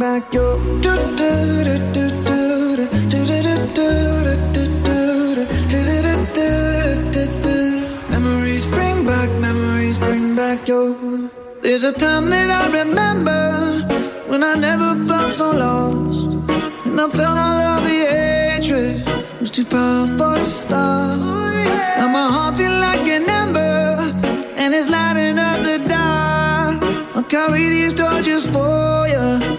back your. Memories bring back, memories bring back your. There's a time that I remember when I never felt so lost. And I felt all of the hatred was too powerful to stop. Now my heart feel like an ember and it's lighting up the dark. I'll carry these torches for you,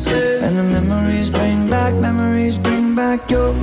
Memories. And the memories bring back, memories bring back your.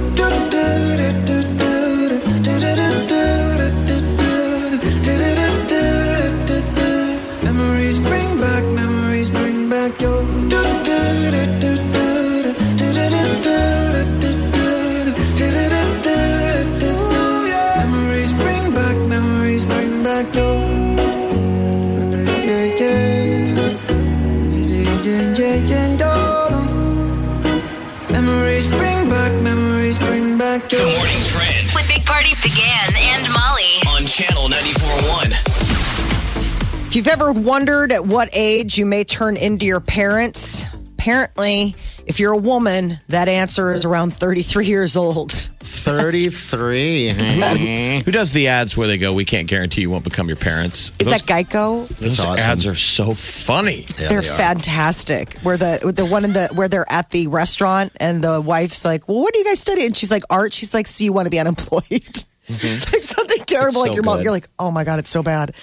Party began and Molly. on Channel 94.1. If you've ever wondered at what age you may turn into your parents, apparently, if you're a woman, that answer is around 33 years old. 33. Who does the ads where they go, we can't guarantee you won't become your parents? Is those, that Geico? Those awesome. ads are so funny. Yeah, they're they fantastic. Where the the one in the where they're at the restaurant and the wife's like, "Well, what do you guys study?" And she's like, "Art." She's like, "So you want to be unemployed?" Mm-hmm. it's like something terrible. It's like so your mom. good. You're like, "Oh my god, it's so bad."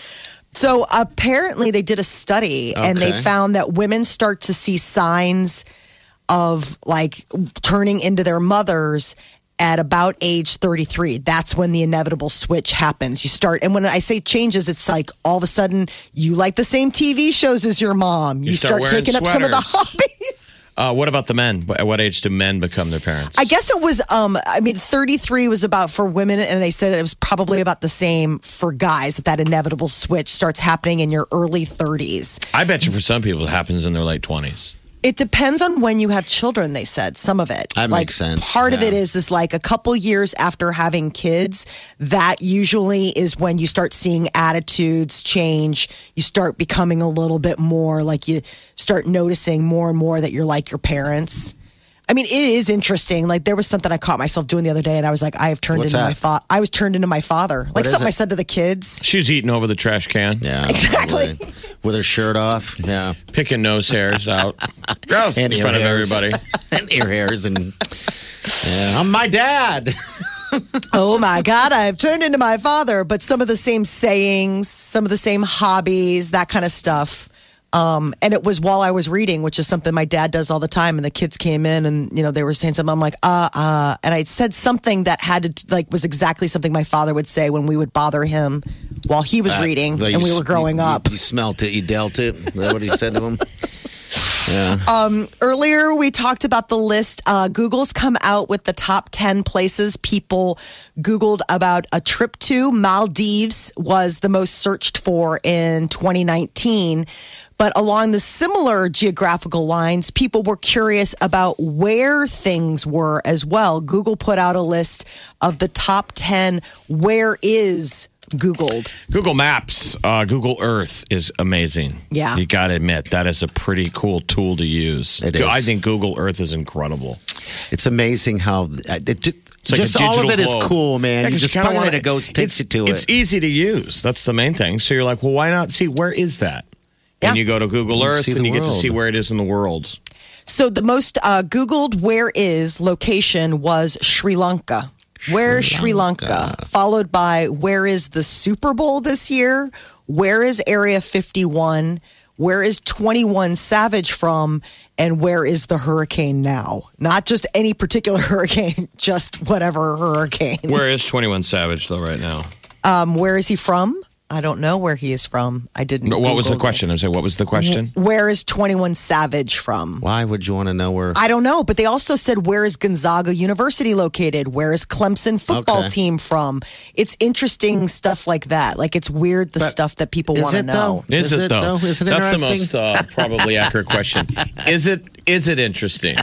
So apparently, they did a study and they found that women start to see signs of like turning into their mothers at about age 33 that's when the inevitable switch happens you start and when i say changes it's like all of a sudden you like the same tv shows as your mom you, You start wearing taking up some of the hobbies Uh, what about the men? At what age do men become their parents? i guess it was um i mean 33 was about for women and they said it was probably about the same for guys that that inevitable switch starts happening in your early 30s I bet you for some people it happens in their late 20s. It depends on when you have children, they said. Some of it. That like, makes sense, Part of it is is like a couple years after having kids, that usually is when you start seeing attitudes change. You start becoming a little bit more like you start noticing more and more that you're like your parents. I mean, it is interesting. Like there was something I caught myself doing the other day, and I was like, I have turned What's into my father. I was turned into my father. Like is something I it? said to the kids. She's eating over the trash can, Yeah, Exactly. probably. With her shirt off. Yeah. picking nose hairs out. Gross. And in ear front of hairs. everybody. and ear hairs and yeah, I'm my dad. oh my God, I've turned into my father. But some of the same sayings, some of the same hobbies, that kind of stuff. Um, and it was while I was reading, which is something my dad does all the time. And the kids came in and, you know, they were saying something. I'm like, uh, uh. And I said something that had to, like, was exactly something my father would say when we would bother him while he was reading Like, and we were growing you- up. You, smelt it, you dealt it. Is that what he said to him? Yeah. Earlier, we talked about the list. Uh, Google's come out with the top 10 places people Googled about a trip to. Maldives was the most searched for in 2019. But along the similar geographical lines, people were curious about where things were as well. Google put out a list of the top 10 where is Googled. Google Maps, uh, Google Earth is amazing. Yeah. You got to admit, that is a pretty cool tool to use. It is. I think Google Earth is incredible. It's amazing how uh, it, ju- It's like a just all of digital it is globe. cool, man. Yeah, you 'cause just kinda wanna- it, it goes takes you to It's it. easy to use. That's the main thing. So you're like, well, why not see where is that? Yeah. And you go to Google You Earth and the you get to see where it is in the world. So the most uh, Googled where is location was Sri Lanka. Where is Sri Lanka? Followed by where is the Super Bowl this year? Where is Area 51? Where is 21 Savage from? And where is the hurricane now? Not just any particular hurricane, just whatever hurricane. Where is 21 Savage, though, right now? Um, where is he from? I don't know where he is from. I didn't. Know. What was the Google question? I'm saying, what was the question? Where is 21 Savage from? Why would you want to know where? I don't know, but they also said where is Gonzaga University located? Where is Clemson football Okay. team from? It's interesting stuff like that. Like it's weird the But stuff that people want to know. though? Is, Is it, it, though? though? Is it That's the most uh, probably accurate question. Is it? Is it interesting?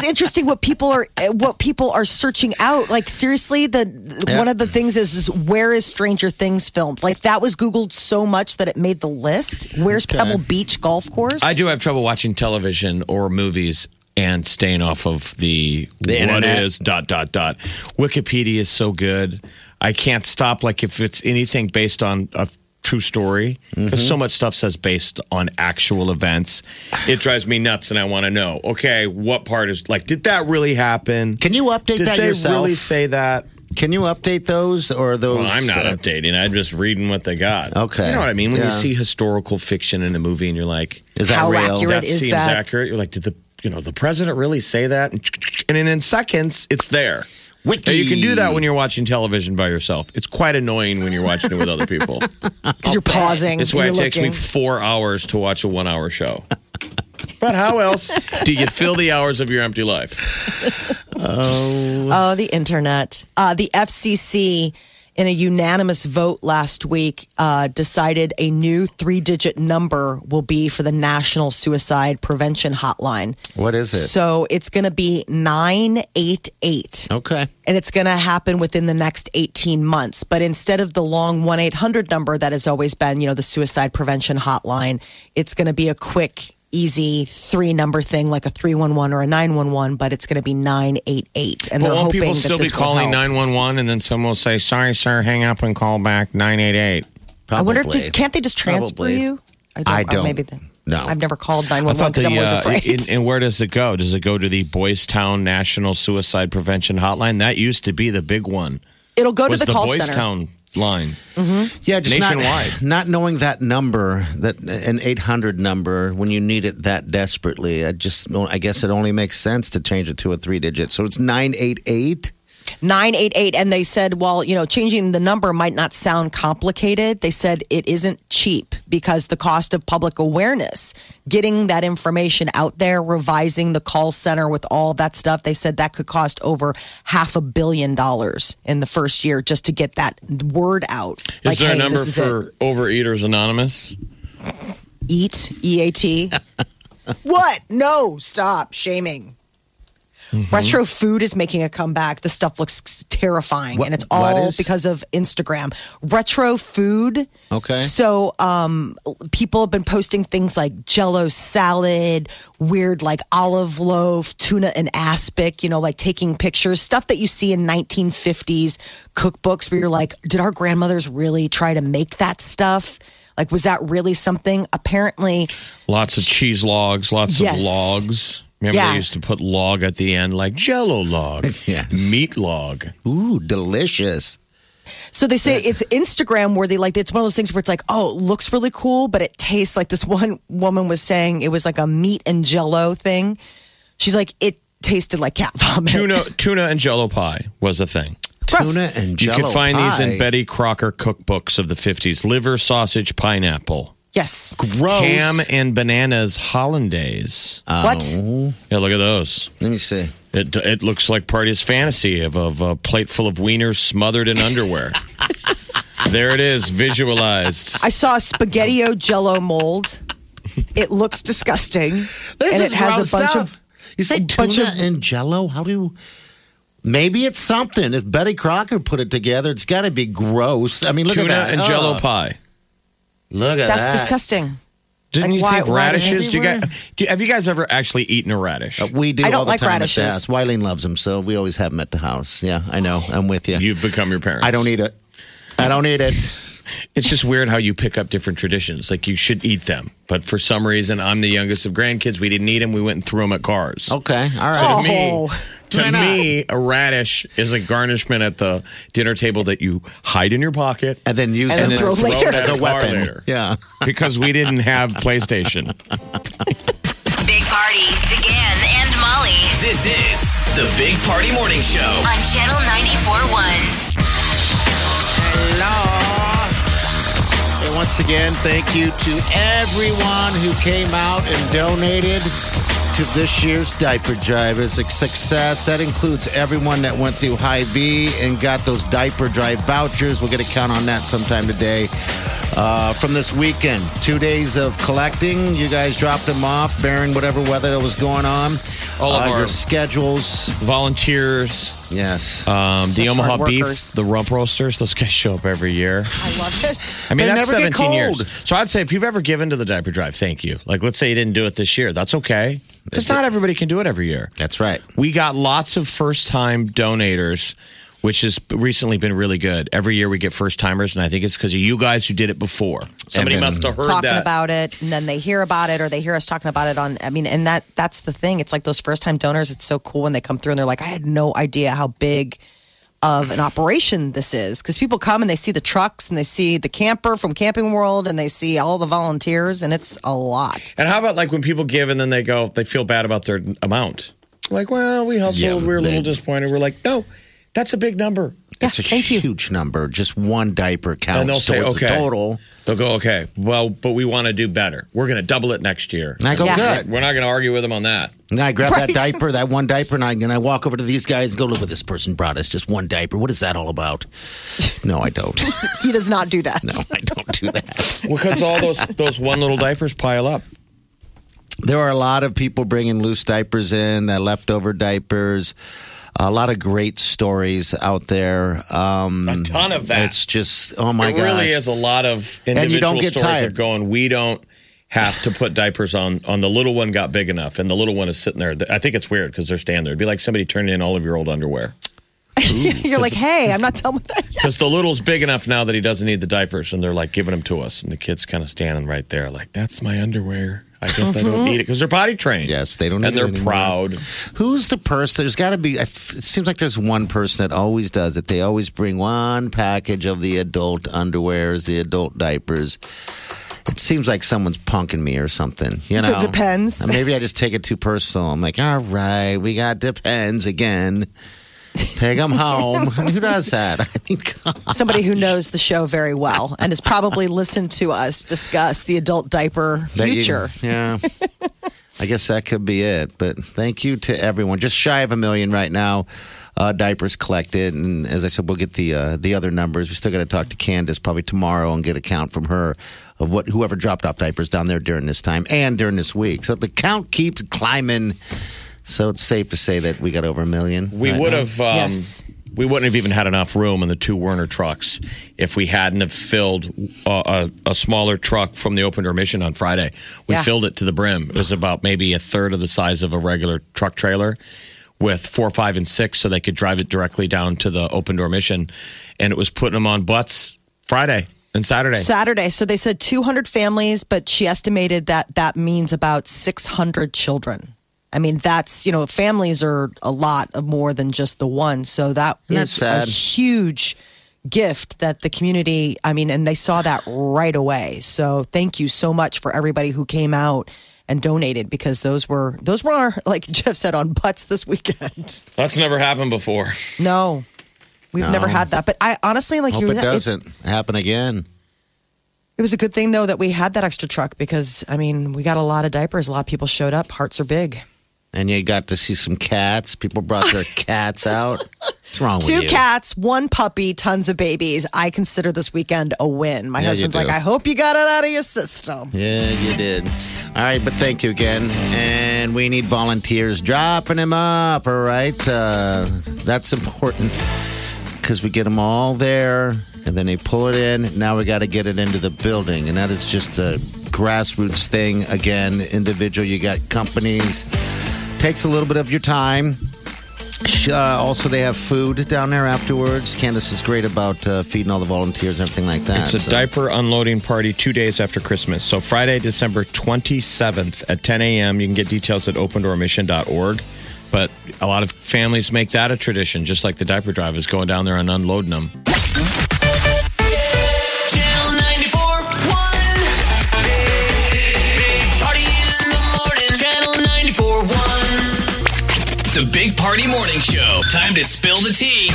I think it's interesting what people are what people are searching out. Like seriously, the Yeah. one of the things is, is where is Stranger Things filmed? Like that was googled so much that it made the list. Where's Okay. Pebble Beach Golf Course? I do have trouble watching television or movies and staying off of the, The what internet. is dot dot dot. Wikipedia is so good. I can't stop. Like if it's anything based on a true story, because so much stuff says based on actual events, it drives me nuts, and I want to know. Okay, what part is like? Did that really happen? Can you update Did that they yourself? really say that? Can you update those or those? Well, I'm not uh, updating. I'm just reading what they got. Okay. You know what I mean? When Yeah. you see historical fiction in a movie and you're like, Is that How real? accurate that is seems that? accurate. You're like, did the you know the president really say that? And then in seconds, it's there. Wiki. Now, you can do that when you're watching television by yourself. It's quite annoying when you're watching it with other people. because you're pausing. That's why you're it takes me four hours to watch a one-hour show. But how else do you fill the hours of your empty life? Oh, the internet. Uh, the FCC, in a unanimous vote last week, uh, decided a new three digit number will be for the National Suicide Prevention Hotline. What is it? So it's going to be 988. okay. And it's going to happen within the next 18 months. But instead of the long 1 800 number that has always been, you know, the suicide prevention hotline, it's going to be a quick, easy three number thing like a 311 or a 911, but it's going to be 988. And But they're won't hoping people that still be this will calling help. 911 and then someone will say, sorry, sir, hang up and call back 988? I wonder if they, can't they just transfer Probably. you? I or don't. Maybe they, No. I've never called I 911 thought because I'm always uh, afraid. in- and where does it go? Does it go to the Boys Town National Suicide Prevention Hotline? That used to be the big one. It'll go to the, the call Boys center. Town line. Mm-hmm. Yeah, just Nationwide. Not, not knowing that number, that an 800 number, when you need it that desperately, I just, I guess it only makes sense to change it to a three digit. So it's 988. 988 and they said well you know changing the number might not sound complicated. They said it isn't cheap because the cost of public awareness getting that information out there revising the call center with all that stuff they said that could cost over half a billion dollars in the first year just to get that word out. Is Like, there hey, a number this it. for Overeaters Anonymous? eat eat what? No stop shaming Retro food is making a comeback. The stuff looks terrifying, What- and it's all is? because of Instagram. Retro food. Okay. So, um, people have been posting things like Jello salad, weird like olive loaf, tuna and aspic. You know, like taking pictures, stuff that you see in 1950s cookbooks, where you're like, did our grandmothers really try to make that stuff? Like, was that really something? Apparently, Lots of cheese logs, lots Yes. of logs. Remember Yeah. they used to put log at the end, like Jello log, Yes. meat log. Ooh, delicious. So they say it's Instagram worthy. Like it's one of those things where it's like, oh, it looks really cool, but it tastes like this one woman was saying it was like a meat and jello thing. She's like, it tasted like cat vomit. Tuna, tuna and Jello pie was a thing. Gross. Tuna and You can could find these in Betty Crocker cookbooks of the 50s. Liver, sausage, pineapple. Yes. Gross. Ham and bananas hollandaise. Uh, what? Yeah, look at those. Let me see. It, it looks like Party's fantasy of, of a plate full of wieners smothered in underwear. there it is, visualized. I saw a spaghettio jello mold. It looks disgusting. This and is it has gross a bunch stuff. of You say tuna of- and jello? How do you. Maybe it's something. If Betty Crocker put it together, it's got to be gross. I mean, look Tuna at that. and Oh, Jello pie. Look at that's that. disgusting. Didn't Like, you why- think why radishes? Do you everywhere? guys, do you, have you guys ever actually eaten a radish? Uh, we do I don't all the like time radishes. at the house. Wileen loves them, so we always have them at the house. Yeah, I know. I'm with you. You've become your parents. I don't eat it. I don't eat it. It's just weird how you pick up different traditions. Like you should eat them, but for some reason, I'm the youngest of grandkids. We didn't eat them. We went and threw them at cars. Okay, all right. So right. to me, Oh. To Why not? me, a radish is a garnishment at the dinner table that you hide in your pocket And then use And it then throw later. it as a weapon. later. Yeah. because we didn't have PlayStation. Big Party, DeGan and Molly This is the Big Party Morning Show. on Channel 94.1. And once again, thank you to everyone who came out and donated to this year's diaper drive. is a success. That includes everyone that went through Hy-Vee and got those diaper drive vouchers. We'll get a count on that sometime today. Uh, from this weekend, two days of collecting. You guys dropped them off, bearing whatever weather that was going on. All of Uh, our- your schedules. Volunteers, Yes. um, the Omaha hard Beef, the Rump Roasters. Those guys show up every year. I love it. I mean, They that's 17 years. So I'd say if you've ever given to the diaper drive, thank you. Like, let's say you didn't do it this year. That's okay. Because not everybody can do it every year. That's right. We got lots of first time donators, which has recently been really good. Every year we get first timers, and I think it's because of you guys who did it before. Somebody then- must have heard talking that. about it and then they hear about it or they hear us talking about it on i mean and that that's the thing it's like those first time donors it's so cool when they come through and they're like i had no idea how big of an operation this is because people come and they see the trucks and they see the camper from camping world and they see all the volunteers and it's a lot and how about like when people give and then they go, they feel bad about their amount? Like, well, we hustled, Yeah, we're a little disappointed. We're like, no, that's a big number. It's a thank you. huge number. Just one diaper counts And they'll say, towards the okay. total. They'll go, okay, well, but we want to do better. We're going to double it next year. And I go, Yeah. good. We're not going to argue with them on that. And I grab Right. that diaper, that one diaper, and I, and I walk over to these guys and go, look what this person brought us. Just one diaper. What is that all about? No, I don't. he does not do that No, I don't do that. Because all those those one little diapers pile up. There are a lot of people bringing loose diapers in, that leftover diapers. A lot of great stories out there. Um, A ton of that. It's just, oh my god! it god! really is a lot of And you don't individual get stories tired. of going, we don't have to put diapers on on the little one got big enough and the little one is sitting there. I think it's weird because they're standing there. It'd be like somebody turning in all of your old underwear. you're like hey i'm not done with that yet Because the little's big enough now that he doesn't need the diapers, and they're like giving them to us, and the kid's kind of standing right there, like that's my underwear. I guess I don't need it because they're potty trained. Yes, they don't and they're it proud. Who's the person? There's got to be. It seems like there's one person that always does it. They always bring one package of the adult underwears, the adult diapers. It seems like someone's punking me or something. You know, It depends. Maybe I just take it too personal. I'm like, all right, we got depends again. Take them home. Who does that? I mean, God. somebody who knows the show very well and has probably listened to us discuss the adult diaper That you- future yeah. I guess that could be it. But thank you to everyone. Just shy of a million right now. Uh, diapers collected, and as I said, we'll get the uh, the other numbers. We still got to talk to Candace probably tomorrow and get a count from her of what whoever dropped off diapers down there during this time and during this week. So the count keeps climbing. So it's safe to say that we got over a million. We right would now. have. Um, Yes. We wouldn't have even had enough room in the two Werner trucks if we hadn't have filled a, a, a smaller truck from the open door mission on Friday. We Yeah. filled it to the brim. It was about maybe a third of the size of a regular truck trailer with four, five, and six, so they could drive it directly down to the open door mission. And it was putting them on butts Friday and Saturday. Saturday. So they said 200 families, but she estimated that that means about 600 children. I mean, that's, you know, families are a lot more than just the one. So that That's is a huge gift that the community, I mean, and they saw that right away. So thank you so much for everybody who came out and donated because those were, those were, our, like Jeff said, on butts this weekend. That's never happened before. No, we've No. never had that. But I honestly, like Hope you, it doesn't happen again. It was a good thing though that we had that extra truck because I mean we got a lot of diapers. A lot of people showed up. Hearts are big. And you got to see some cats. People brought their cats out. What's wrong Two with you? cats, one puppy, tons of babies. I consider this weekend a win. My Yeah, husband's like. I hope you got it out of your system. Yeah, you did. All right, but thank you again. And we need volunteers dropping them off, all right? Uh, that's important because we get them all there and then they pull it in. Now we got to get it into the building. And that is just a grassroots thing. Again, individual, you got companies. Takes a little bit of your time. Uh, also, they have food down there afterwards. Candace is great about uh, feeding all the volunteers and everything like that. It's a So- diaper unloading party two days after Christmas. So Friday, December 27th at 10 a.m. You can get details at opendoormission.org. But a lot of families make that a tradition, just like the diaper drive is going down there and unloading them. Party Morning Show. Time to spill the tea.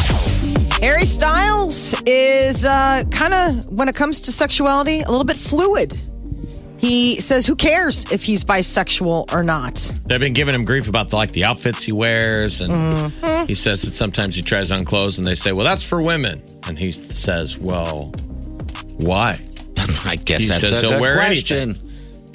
Harry Styles is uh, kind of, when it comes to sexuality, a little bit fluid. He says, "Who cares if he's bisexual or not?" They've been giving him grief about the, like the outfits he wears, and Mm-hmm. he says that sometimes he tries on clothes, and they say, "Well, that's for women," and he says, "Well, why?" I guess He that's says a he'll wear question.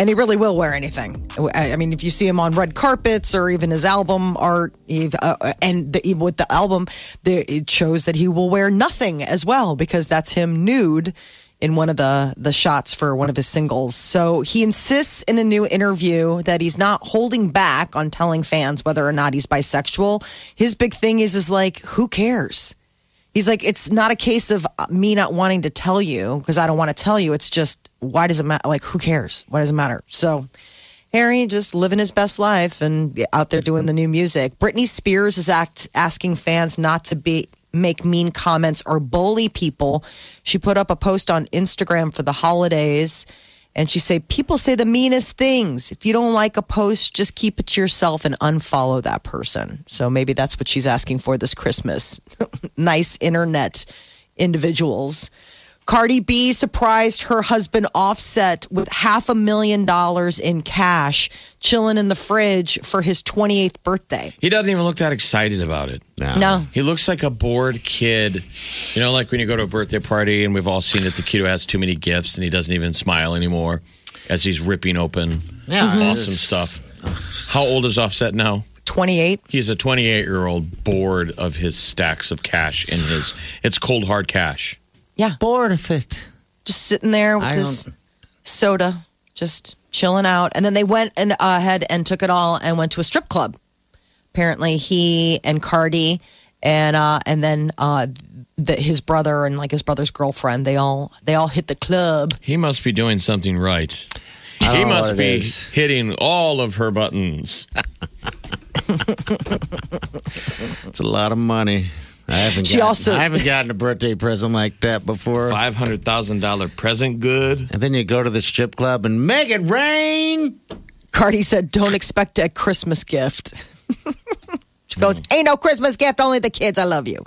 And he really will wear anything. I mean, if you see him on red carpets or even his album art, uh, and the, with the album, the, it shows that he will wear nothing as well because that's him nude in one of the the shots for one of his singles. So he insists in a new interview that he's not holding back on telling fans whether or not he's bisexual. His big thing is is like, who cares? He's like, it's not a case of me not wanting to tell you because I don't want to tell you. It's just, why does it matter? Like, who cares? Why does it matter? So, Harry just living his best life and out there doing the new music. Britney Spears is act, asking fans not to be make mean comments or bully people. She put up a post on Instagram for the holidays and she said, People say the meanest things. If you don't like a post, just keep it to yourself and unfollow that person. So maybe that's what she's asking for this Christmas. nice internet individuals. Cardi B surprised her husband Offset with half a million dollars in cash chilling in the fridge for his 28th birthday. He doesn't even look that excited about it. No. He looks like a bored kid. You know, like when you go to a birthday party and we've all seen that the kiddo has too many gifts and he doesn't even smile anymore as he's ripping open Yeah, awesome stuff. How old is Offset now? 28. He's a 28 year old bored of his stacks of cash in his. It's cold hard cash. Yeah. Bored of it. Just sitting there with I his don't- soda, just chilling out. And then they went and uh, ahead and took it all and went to a strip club. Apparently, he and Cardi and uh, and then uh, the, his brother and like his brother's girlfriend, they all they all hit the club. He must be doing something right. I He must be is. hitting all of her buttons. It's a lot of money. I haven't. She gotten, also- I haven't gotten a birthday present like that before. Five hundred thousand dollar present good. And then you go to the strip club and make it rain. Cardi said, "Don't expect a Christmas gift." she goes, "Ain't no Christmas gift, only the kids. I love you."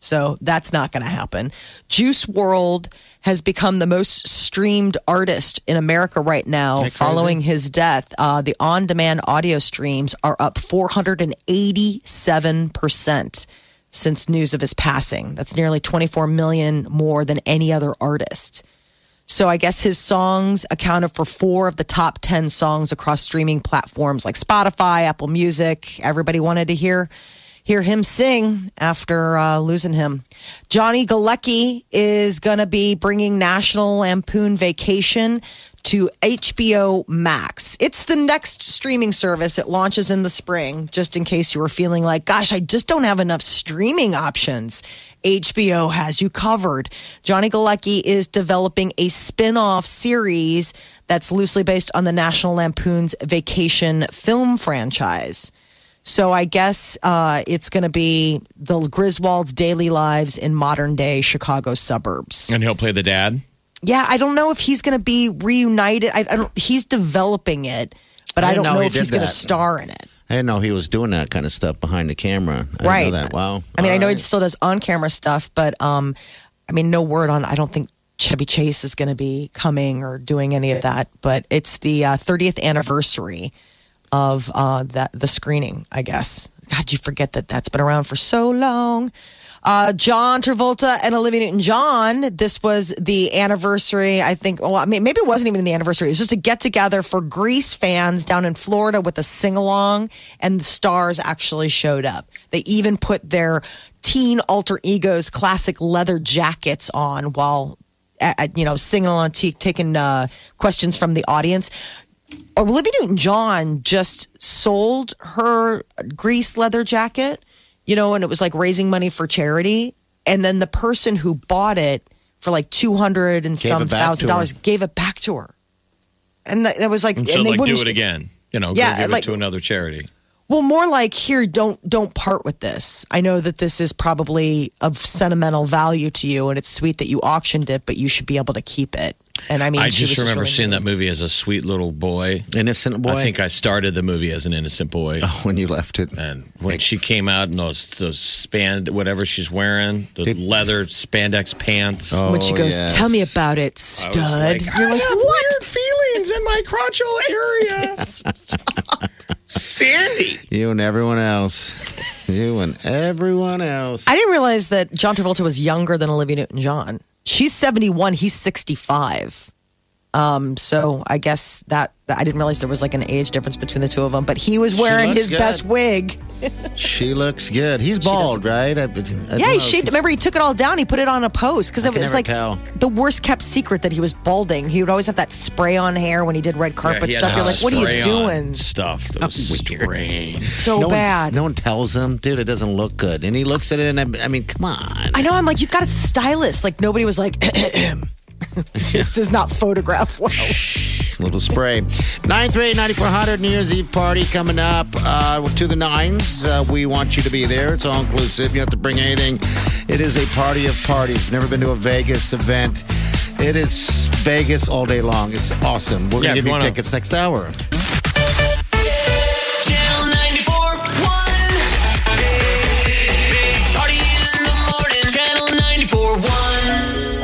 So that's not going to happen. Juice WRLD has become the most streamed artist in America right now, following his death. Uh, the on-demand audio streams are up 487 percent since news of his passing. That's nearly 24 million more than any other artist. So I guess his songs accounted for four of the top 10 songs across streaming platforms like Spotify, Apple Music. Everybody wanted to hear hear him sing after uh, losing him. Johnny Galecki is going to be bringing National Lampoon Vacation to HBO Max. It's the next streaming service. It launches in the spring, just in case you were feeling like, gosh, I just don't have enough streaming options. HBO has you covered. Johnny Galecki is developing a spin off series that's loosely based on the National Lampoon's Vacation film franchise. So I guess uh, it's going to be the Griswolds' daily lives in modern day Chicago suburbs. And he'll play the dad. Yeah, I don't know if he's going to be reunited. I, I don't. He's developing it, but I I, don't know know if he's going to star in it. I didn't know he was doing that kind of stuff behind the camera. I didn't Right. know that. Wow. I mean, I know he still does on camera stuff, but um, I mean, no word on. I don't think Chevy Chase is going to be coming or doing any of that. But it's the uh, 30th anniversary of uh, that the screening. I guess. God, you forget that that's been around for so long. Uh, John Travolta and Olivia Newton-John. This was the anniversary. I think. Well, I mean, maybe it wasn't even the anniversary. It was just a get together for Grease fans down in Florida with a sing along, and the stars actually showed up. They even put their teen alter egos classic leather jackets on while, you know, singing along, t- taking uh, questions from the audience. Olivia Newton John just sold her grease leather jacket, you know, and it was like raising money for charity. And then the person who bought it for like 200 and Gave some thousand dollars gave it back to her. And that, that was like, And so they like do it again. You know, Yeah, give like- it to another charity. Well, more like here, don't don't part with this. I know that this is probably of sentimental value to you, and it's sweet that you auctioned it, but you should be able to keep it. And I mean, I just was remember really seeing that movie as a sweet little boy. Innocent boy. I think I started the movie as an innocent boy. Oh, when you left it. And when she came out in those those span whatever she's wearing, the Did- leather spandex pants. Oh, when she goes, yes. "Tell me about it, stud." like, You're I like, have "What?" weird feelings in my crotchal area. Sandy. You and everyone else. You and everyone else. I didn't realize that John Travolta was younger than Olivia Newton-John. She's 71, he's 65. Um, so I guess that I didn't realize there was like an age difference between the two of them, but he was wearing his good. best wig. she looks good. He's bald, right? I, I Yeah, know. he shaved. Remember, he took it all down. He put it on a post because it was like tell. the worst kept secret that he was balding. He would always have that spray on hair when he did red carpet he had stuff. You're like, what are you doing? Stuff that was strange. So no bad. One's, no one tells him, dude, it doesn't look good. And he looks at it and I, I mean, come on. I know. I'm like, you've got a stylist. Like nobody was like, this does not photograph well. little spray. 938 9400 New Year's Eve party coming up uh, to the nines. Uh, we want you to be there. It's all inclusive. You don't have to bring anything. It is a party of parties. Never been to a Vegas event, it is Vegas all day long. It's awesome. We're Yeah, going to if give you you wanna- tickets next hour.